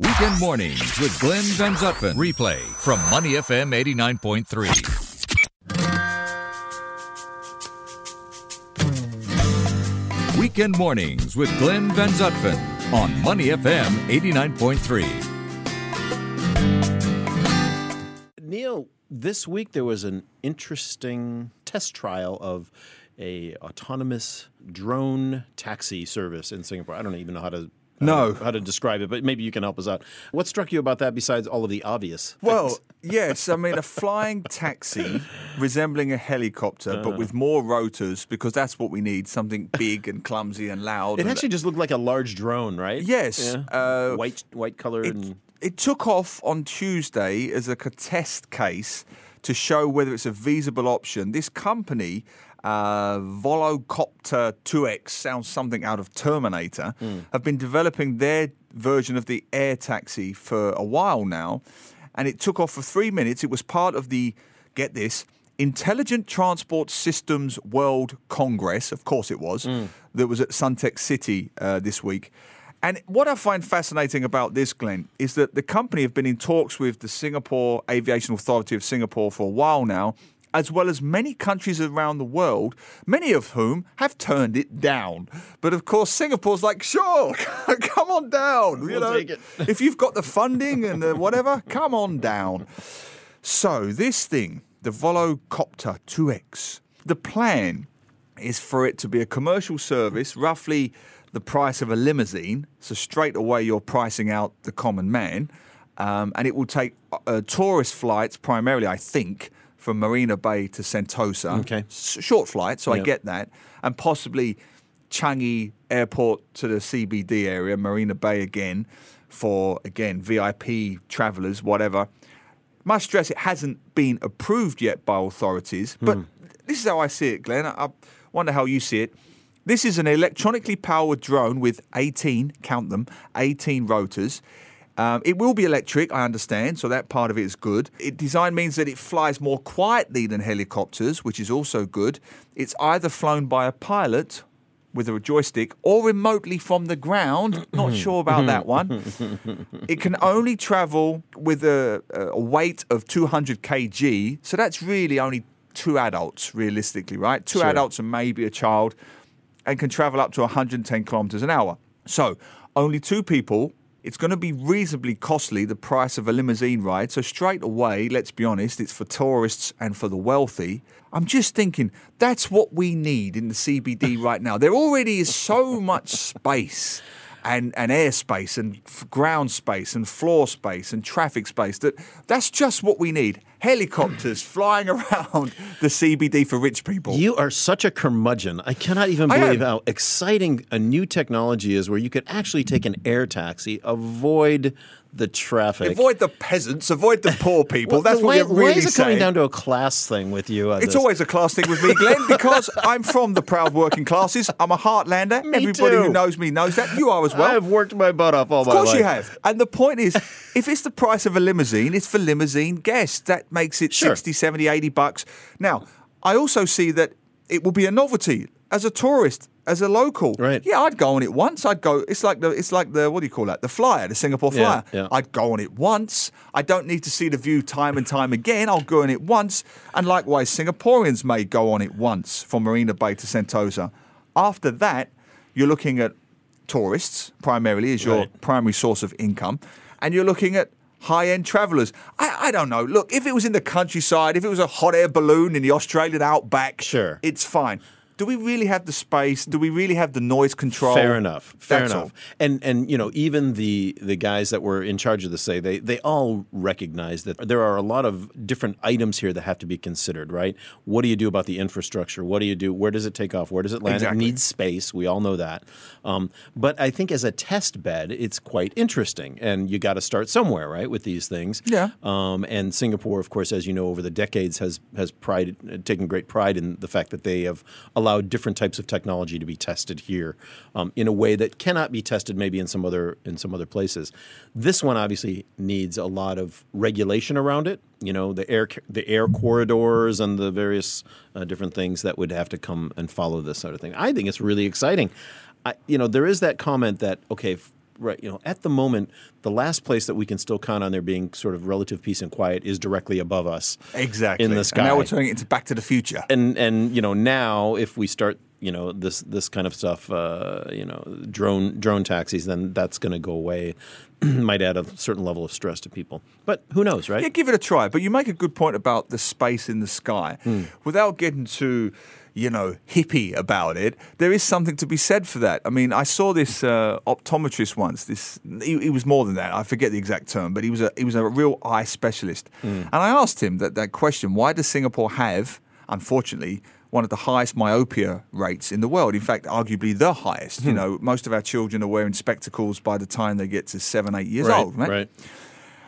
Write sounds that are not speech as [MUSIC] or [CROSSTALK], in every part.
Weekend mornings with Glenn Van Zutphen. Replay from Money FM 89.3. Weekend mornings with Glenn Van Zutphen on Money FM 89.3. Neil, this week there was an interesting test trial of a autonomous drone taxi service in Singapore. I don't even know how to No. how to describe it, but maybe you can help us out. What struck you about that besides all of the obvious? Well, things? yes, I mean a flying taxi resembling a helicopter, but with more rotors because that's what we need. Something big and clumsy and loud. it and- actually just looked like a large drone, right? Yes, Yeah. uh, white white colored it, and it took off on Tuesday as a test case to show whether it's a feasible option. This company, uh, Volocopter 2X, sounds something out of Terminator, have been developing their version of the air taxi for a while now. And it took off for three minutes. It was part of the, get this, Intelligent Transport Systems World Congress. Of course it was. That was at Suntec City uh, this week. And what I find fascinating about this, Glenn, is that the company have been in talks with the Singapore Aviation Authority of Singapore for a while now, as well as many countries around the world, many of whom have turned it down. But of course, Singapore's like, sure, [LAUGHS] come on down. you We'll know, take it. [LAUGHS] if you've got the funding and the whatever, come on down. So this thing, the Volocopter 2X, the plan is for it to be a commercial service, roughly the price of a limousine. So straight away you're pricing out the common man, um, and it will take uh, tourist flights primarily, I think, from Marina Bay to Sentosa. Okay. Short flight, so I get that, and possibly Changi Airport to the CBD area, Marina Bay again, for again VIP travellers, whatever. Must stress it hasn't been approved yet by authorities, hmm. but this is how I see it, Glenn. I I wonder how you see it. This is an electronically powered drone with 18, count them, 18 rotors. Um, it will be electric, I understand, so that part of it is good. It design means that it flies more quietly than helicopters, which is also good. It's either flown by a pilot with a joystick or remotely from the ground. [CLEARS THROAT] Not sure about that [LAUGHS] one. It can only travel with a, a weight of 200 kg, so that's really only two adults, realistically, right? Two Sure. adults and maybe a child, and can travel up to 110 kilometers an hour. So only two people. It's going to be reasonably costly, the price of a limousine ride. So, straight away, let's be honest, it's for tourists and for the wealthy. I'm just thinking that's what we need in the CBD [LAUGHS] right now. There already is so much space and, and airspace and f- ground space and floor space and traffic space that that's just what we need. Helicopters flying [LAUGHS] around the CBD for rich people. You are such a curmudgeon. I cannot even believe how exciting a new technology is where you could actually take an air taxi, avoid the traffic. Avoid the peasants, avoid the poor [LAUGHS] people. Well, That's why, what we're why is it coming down to a class thing with you? It's this? always a class thing with me, Glenn, [LAUGHS] because I'm from the proud working classes. I'm a heartlander. Me Everybody too. who knows me knows that. You are as well. I've worked my butt off all Of my life. Of course you have. And the point is, if it's the price of a limousine, it's for limousine guests. That makes it Sure. 60, 70, 80 bucks. Now, I also see that it will be a novelty as a tourist, as a local. Right. Yeah, I'd go on it once. I'd go. It's like the. It's like the. What do you call that? The flyer, the Singapore Yeah, flyer. yeah. I'd go on it once. I don't need to see the view time and time again. I'll go on it once. And likewise, Singaporeans may go on it once from Marina Bay to Sentosa. After that, you're looking at tourists primarily as your Right. primary source of income, and you're looking at high end travelers. I, I don't know. Look, if it was in the countryside, if it was a hot air balloon in the Australian outback, Sure. it's fine. Do we really have the space? Do we really have the noise control? Fair enough. Fair That's enough. all. And and you know even the the guys that were in charge of the say they they all recognize that there are a lot of different items here that have to be considered. Right? What do you do about the infrastructure? What do you do? Where does it take off? Where does it land? Exactly. It needs space. We all know that. Um, but I think as a test bed, it's quite interesting. And you got to start somewhere, right? With these things. Yeah. Um, and Singapore, of course, as you know, over the decades has has pride taken great pride in the fact that they have allowed different types of technology to be tested here um, in a way that cannot be tested maybe in some other in some other places. This one obviously needs a lot of regulation around it. You know, the air the air corridors and the various uh, different things that would have to come and follow this sort of thing. I think it's really exciting. I, you know, there is that comment that okay. Right, you know, at the moment, the last place that we can still count on there being sort of relative peace and quiet is directly above us. Exactly. In the sky. And now we're turning it into Back to the Future. and and you know now if we start you know this this kind of stuff uh, you know drone drone taxis then that's going to go away [CLEARS THROAT] might add a certain level of stress to people but who knows right Yeah, give it a try. But you make a good point about the space in the sky. Without getting too, you know, hippie about it, there is something to be said for that. I mean, I saw this uh, optometrist once. This he, he was more than that. I forget the exact term, but he was a he was a real eye specialist. And I asked him that that question: Why does Singapore have, unfortunately? One of the highest myopia rates in the world. In fact, arguably the highest. You know, most of our children are wearing spectacles by the time they get to seven, eight years right, old. Right? right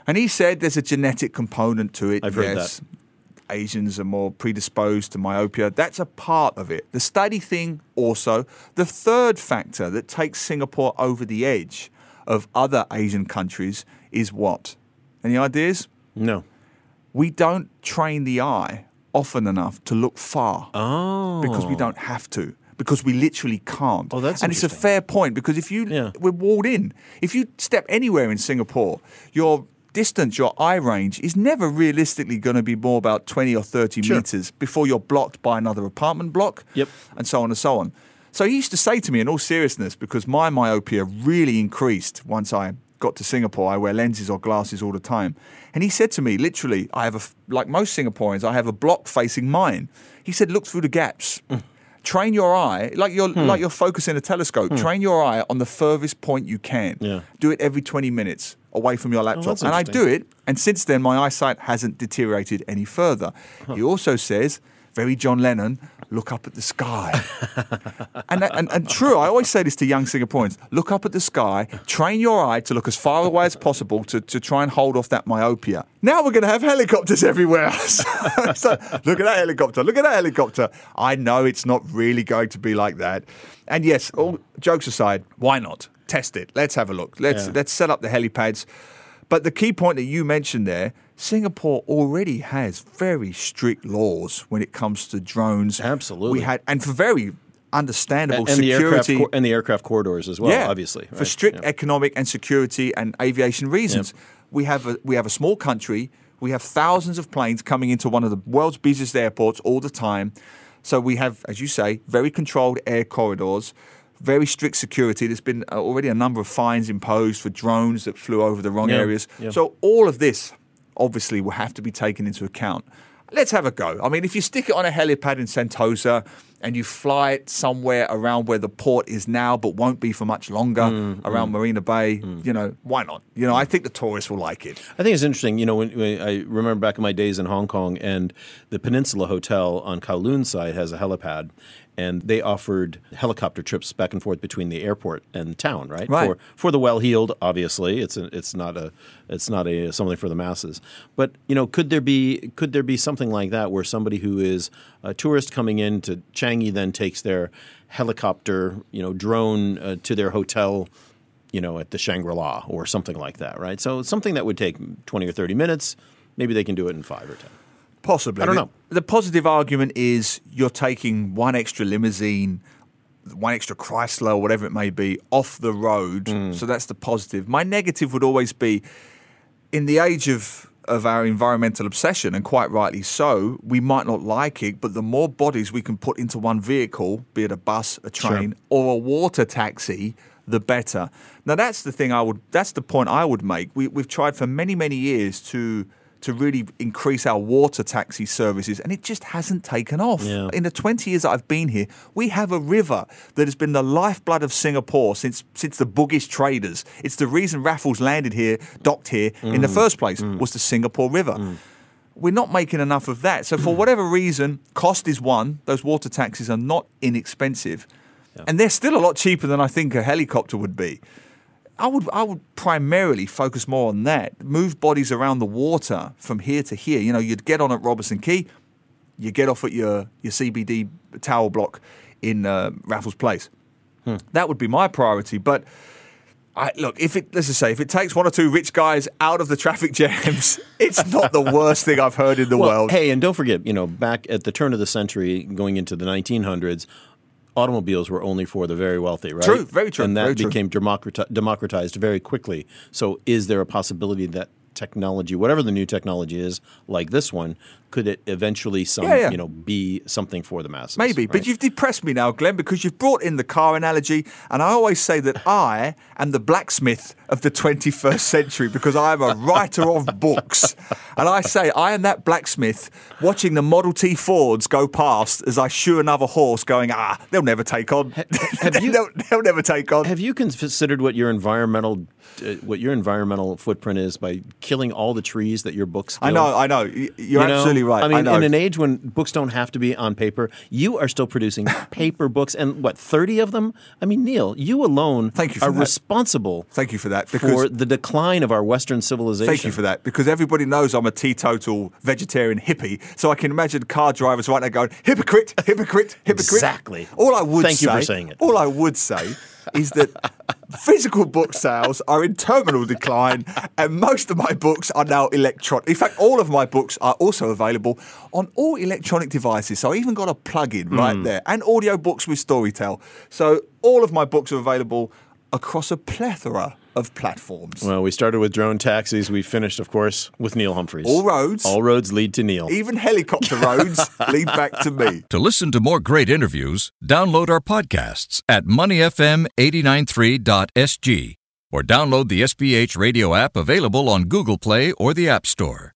And he said there's a genetic component to it. I've heard yes. Asians are more predisposed to myopia. That's a part of it. The study thing also. The third factor that takes Singapore over the edge of other Asian countries is what? Any ideas? no We don't train the eye often enough to look far oh because we oh. don't have to. Because we literally can't. Oh, that's and it's a fair point because if you Yeah. we're walled in, if you step anywhere in Singapore, your distance, your eye range is never realistically going to be more about twenty or thirty Sure. meters before you're blocked by another apartment block. Yep. and so on and so on. So he used to say to me, in all seriousness, because my myopia really increased once I got to Singapore. I wear lenses or glasses all the time, and he said to me, literally, I have a, like most Singaporeans, I have a block facing mine. He said, look through the gaps. Train your eye like you're Hmm. like you're focusing a telescope. Train your eye on the furthest point you can. Yeah. Do it every 20 minutes away from your oh, laptop. that's and I do it, and since then my eyesight hasn't deteriorated any further. He also says, very John Lennon, look up at the sky. [LAUGHS] and, and and true, I always say this to young Singaporeans: look up at the sky, train your eye to look as far away as possible to, to try and hold off that myopia. Now we're going to have helicopters everywhere. [LAUGHS] so, look at that helicopter! Look at that helicopter! I know it's not really going to be like that. And yes, all jokes aside, why not test it? Let's have a look. Let's Yeah. let's set up the helipads. But the key point that you mentioned there, Singapore already has very strict laws when it comes to drones. Absolutely. We had and for very understandable and, and the aircraft security. and the aircraft corridors as well yeah, obviously for strict Yeah. economic and security and aviation reasons. We have a we have a small country. We have thousands of planes coming into one of the world's busiest airports all the time. So we have, as you say, very controlled air corridors, very strict security. There's been uh, already a number of fines imposed for drones that flew over the wrong Yeah, areas. yeah. So all of this obviously will have to be taken into account. Let's have a go. I mean, if you stick it on a helipad in Sentosa and you fly it somewhere around where the port is now, but won't be for much longer, Mm, around Marina Bay, you know, why not? You know, I think the tourists will like it. I think it's interesting. You know, when, when I remember back in my days in Hong Kong, and the Peninsula Hotel on Kowloon side has a helipad, and they offered helicopter trips back and forth between the airport and town, right? Right. For for the well-heeled, obviously, it's a, it's not a it's not a something for the masses. But you know, could there be could there be something like that where somebody who is a tourist coming in to Changi then takes their helicopter, you know, drone uh, to their hotel you know, at the Shangri La or something like that, right? So something that would take 20 or 30 minutes, maybe they can do it in five or 10. Possibly. I don't The- know. The positive argument is you're taking one extra limousine, one extra Chrysler, or whatever it may be, off the road. Mm. So that's the positive. My negative would always be in the age of of our environmental obsession, and quite rightly so, we might not like it, but the more bodies we can put into one vehicle, be it a bus, a train, or a water taxi, the better. Now that's the thing I would that's the point I would make. We we've tried for many, many years to to really increase our water taxi services, and it just hasn't taken off. Yeah. In the 20 years that I've been here, we have a river that has been the lifeblood of Singapore since since the Bugis traders. It's the reason Raffles landed here, docked here in the mm. first place, mm. was the Singapore River. Mm. We're not making enough of that. So, for whatever reason, cost is one. Those water taxis are not inexpensive. And they're still a lot cheaper than I think a helicopter would be. I would I would primarily focus more on that. Move bodies around the water from here to here. You know, you'd get on at Robertson Quay, you get off at your your CBD tower block in uh, Raffles Place. That would be my priority. But I, look, if it let's just say if it takes one or two rich guys out of the traffic jams, [LAUGHS] it's not the worst thing I've heard in the Well, world. hey, and don't forget, you know, back at the turn of the century, going into the 1900s, automobiles were only for the very wealthy, right? True, very true, And that became democrati- democratized very quickly. So, is there a possibility that technology, whatever the new technology is, like this one, could it eventually some Yeah, yeah. you know be something for the masses? Maybe, but you've depressed me now, Glenn, because you've brought in the car analogy, and I always say that I am the blacksmith of the 21st century because I am a writer of books. And I say I am that blacksmith watching the Model T Fords go past as I shoe another horse, going, ah, they'll never take on. have [LAUGHS] you- they'll, they'll never take on. Have you considered what your environmental uh, what your environmental footprint is by killing all the trees that your books? I know, I know. You're You know? absolutely right. I mean, know. in an age when books don't have to be on paper, you are still producing [LAUGHS] paper books, and what thirty of them? I mean, Neil, you alone Thank you are that. responsible. Thank you for that, for the decline of our Western civilization. Thank you for that, because everybody knows I'm a teetotal vegetarian hippie, so I can imagine car drivers right now going, hypocrite, hypocrite, hypocrite. Exactly. All I would Thank say, you for saying it. All I would say is that physical book sales are in terminal decline, and most of my books are now electronic. In fact, all of my books are also available on all electronic devices. So I even got a plug-in Hmm. right there, and audio books with Storytel. So all of my books are available across a plethora of platforms. Well, we started with drone taxis. We finished, of course, with Neil Humphreys. All roads. all roads lead to Neil. Even helicopter roads [LAUGHS] lead back to me. To listen to more great interviews, download our podcasts at moneyfm893.sg or download the SPH radio app available on Google Play or the App Store.